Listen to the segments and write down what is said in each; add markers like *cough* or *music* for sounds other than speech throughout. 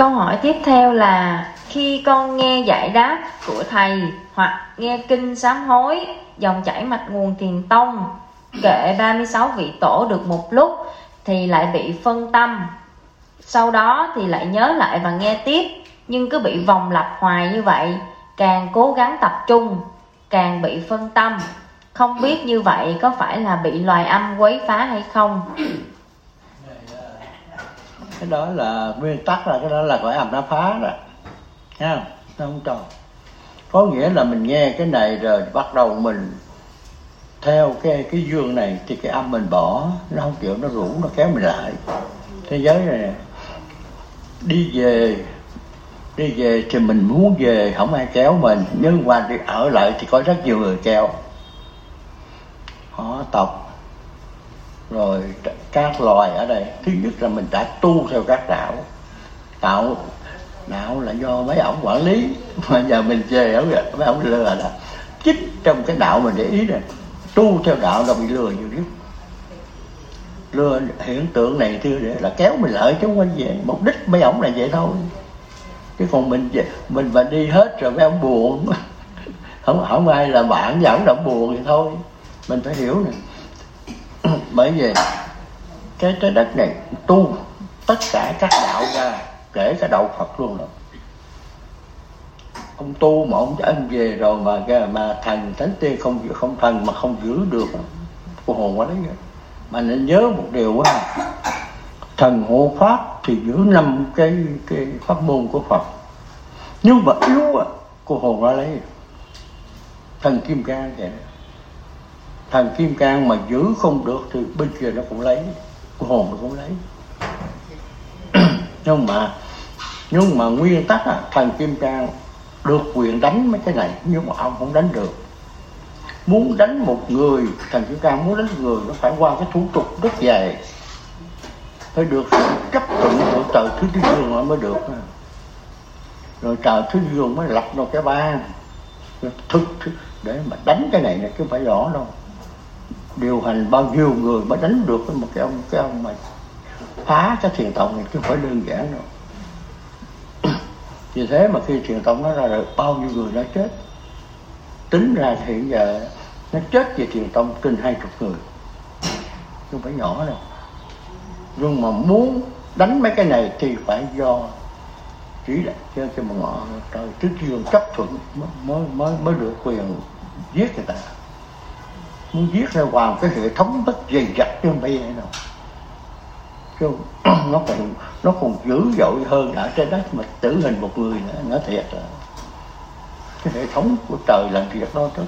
Câu hỏi tiếp theo là, khi con nghe giải đáp của thầy hoặc nghe kinh sám hối, dòng chảy mạch nguồn thiền tông kệ 36 vị tổ được một lúc thì lại bị phân tâm. Sau đó thì lại nhớ lại và nghe tiếp, nhưng cứ bị vòng lặp hoài như vậy, càng cố gắng tập trung, càng bị phân tâm. Không biết như vậy có phải là bị loài âm quấy phá hay không? Cái đó là nguyên tắc là cái đó là cõi âm nó phá rồi. Nha nó không tròn có nghĩa là mình nghe cái này rồi bắt đầu mình theo cái cái dương này thì cái âm mình bỏ. Nó không chịu nó rủ, nó kéo mình lại. Thế giới này đi về đi về thì mình muốn về, không ai kéo mình. Nhưng mà đi ở lại thì có rất nhiều người kéo. Họ tộc rồi các loài ở đây, thứ nhất là mình đã tu theo các đạo. Đạo đạo là do mấy ông quản lý. *laughs* Mà giờ mình về ở mấy ông lừa là chính trong cái đạo mình để ý này tu theo đạo là bị lừa nhiều nhất. Lừa hiện tượng này thưa để là kéo mình lại chứ không phải về. Mục đích mấy ông là vậy thôi. Chứ còn mình mình mà đi hết rồi mấy ông buồn. *laughs* Không không ai là bạn dẫn động buồn thì thôi. Mình phải hiểu nè. *clears throat* bởi vì cái trái đất này tu tất cả các đạo ra kể cả đạo Phật luôn rồi. Ông tu mà ông anh về rồi mà mà thần thánh tiên không không thần mà không giữ được cô hồn quá đấy mà nên nhớ một điều quá thần hộ pháp thì giữ năm cái cái pháp môn của Phật. Nhưng mà yếu à, cô hồn ra lấy. Thần kim cang vậy thần kim cang mà giữ không được thì bên kia nó cũng lấy của hồn nó cũng lấy. *clears throat* Nhưng mà nhưng mà nguyên tắc là thần kim cang được quyền đánh mấy cái này, nhưng mà ông không đánh được. Muốn đánh một người thần kim cang muốn đánh người nó phải qua cái thủ tục rất dài phải được sự chấp thuận của trời thứ tư dương mới được. Rồi trời thứ dương mới lập ra cái ban, thực để mà đánh cái này này chứ phải rõ đâu điều hành bao nhiêu người mới đánh được một cái ông cái ông mà phá cái thiền tông này chứ không phải đơn giản đâu. Vì thế mà khi truyền tông nó ra được, bao nhiêu người đã chết? Tính ra thì hiện giờ nó chết về truyền tông trên hai chục người. Không phải nhỏ đâu. Nhưng mà muốn đánh mấy cái này thì phải do chỉ là cho cho mà ngọ trời trước dương chấp thuận mới mới mới được quyền giết người ta muốn viết ra vào cái hệ thống rất dày dặt chứ không phải vậy đâu chứ nó còn nó còn dữ dội hơn ở trên đất mà tử hình một người nữa, nó thiệt là cái hệ thống của trời làm việc đó rất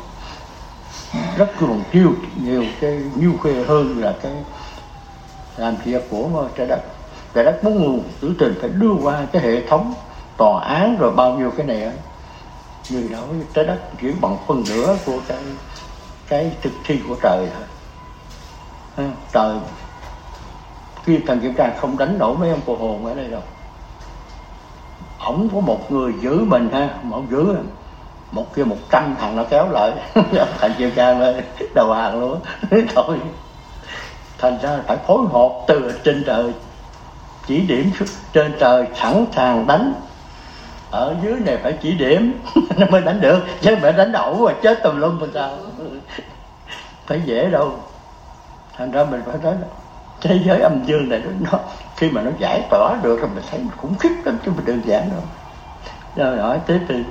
rất còn chiêu nhiều cái nhiêu khê hơn là cái làm việc của trái đất. Trái đất muốn nguồn tử tình phải đưa qua cái hệ thống tòa án rồi bao nhiêu cái này người đó trái đất chỉ bằng phần nửa của cái cái thực thi của trời thôi. Trời, khi thần kiểm tra không đánh nổi mấy ông cô hồn ở đây đâu. Ổng có một người giữ mình ha, mà ổng giữ một kia một trăm thằng nó kéo lại. Thành kiểm tra lên đầu hàng luôn. *laughs* Thôi. Thành ra phải phối hợp từ trên trời, chỉ điểm trên trời sẵn sàng đánh. Ở dưới này phải chỉ điểm *laughs* nó mới đánh được, chứ phải đánh ẩu mà chết tùm lum làm sao? Phải dễ đâu. Thành ra mình phải nói thế giới âm dương này nó khi mà nó giải tỏa được thì mình thấy khủng khiếp lắm chứ mình đơn giản đâu. Rồi hỏi tiếp đi.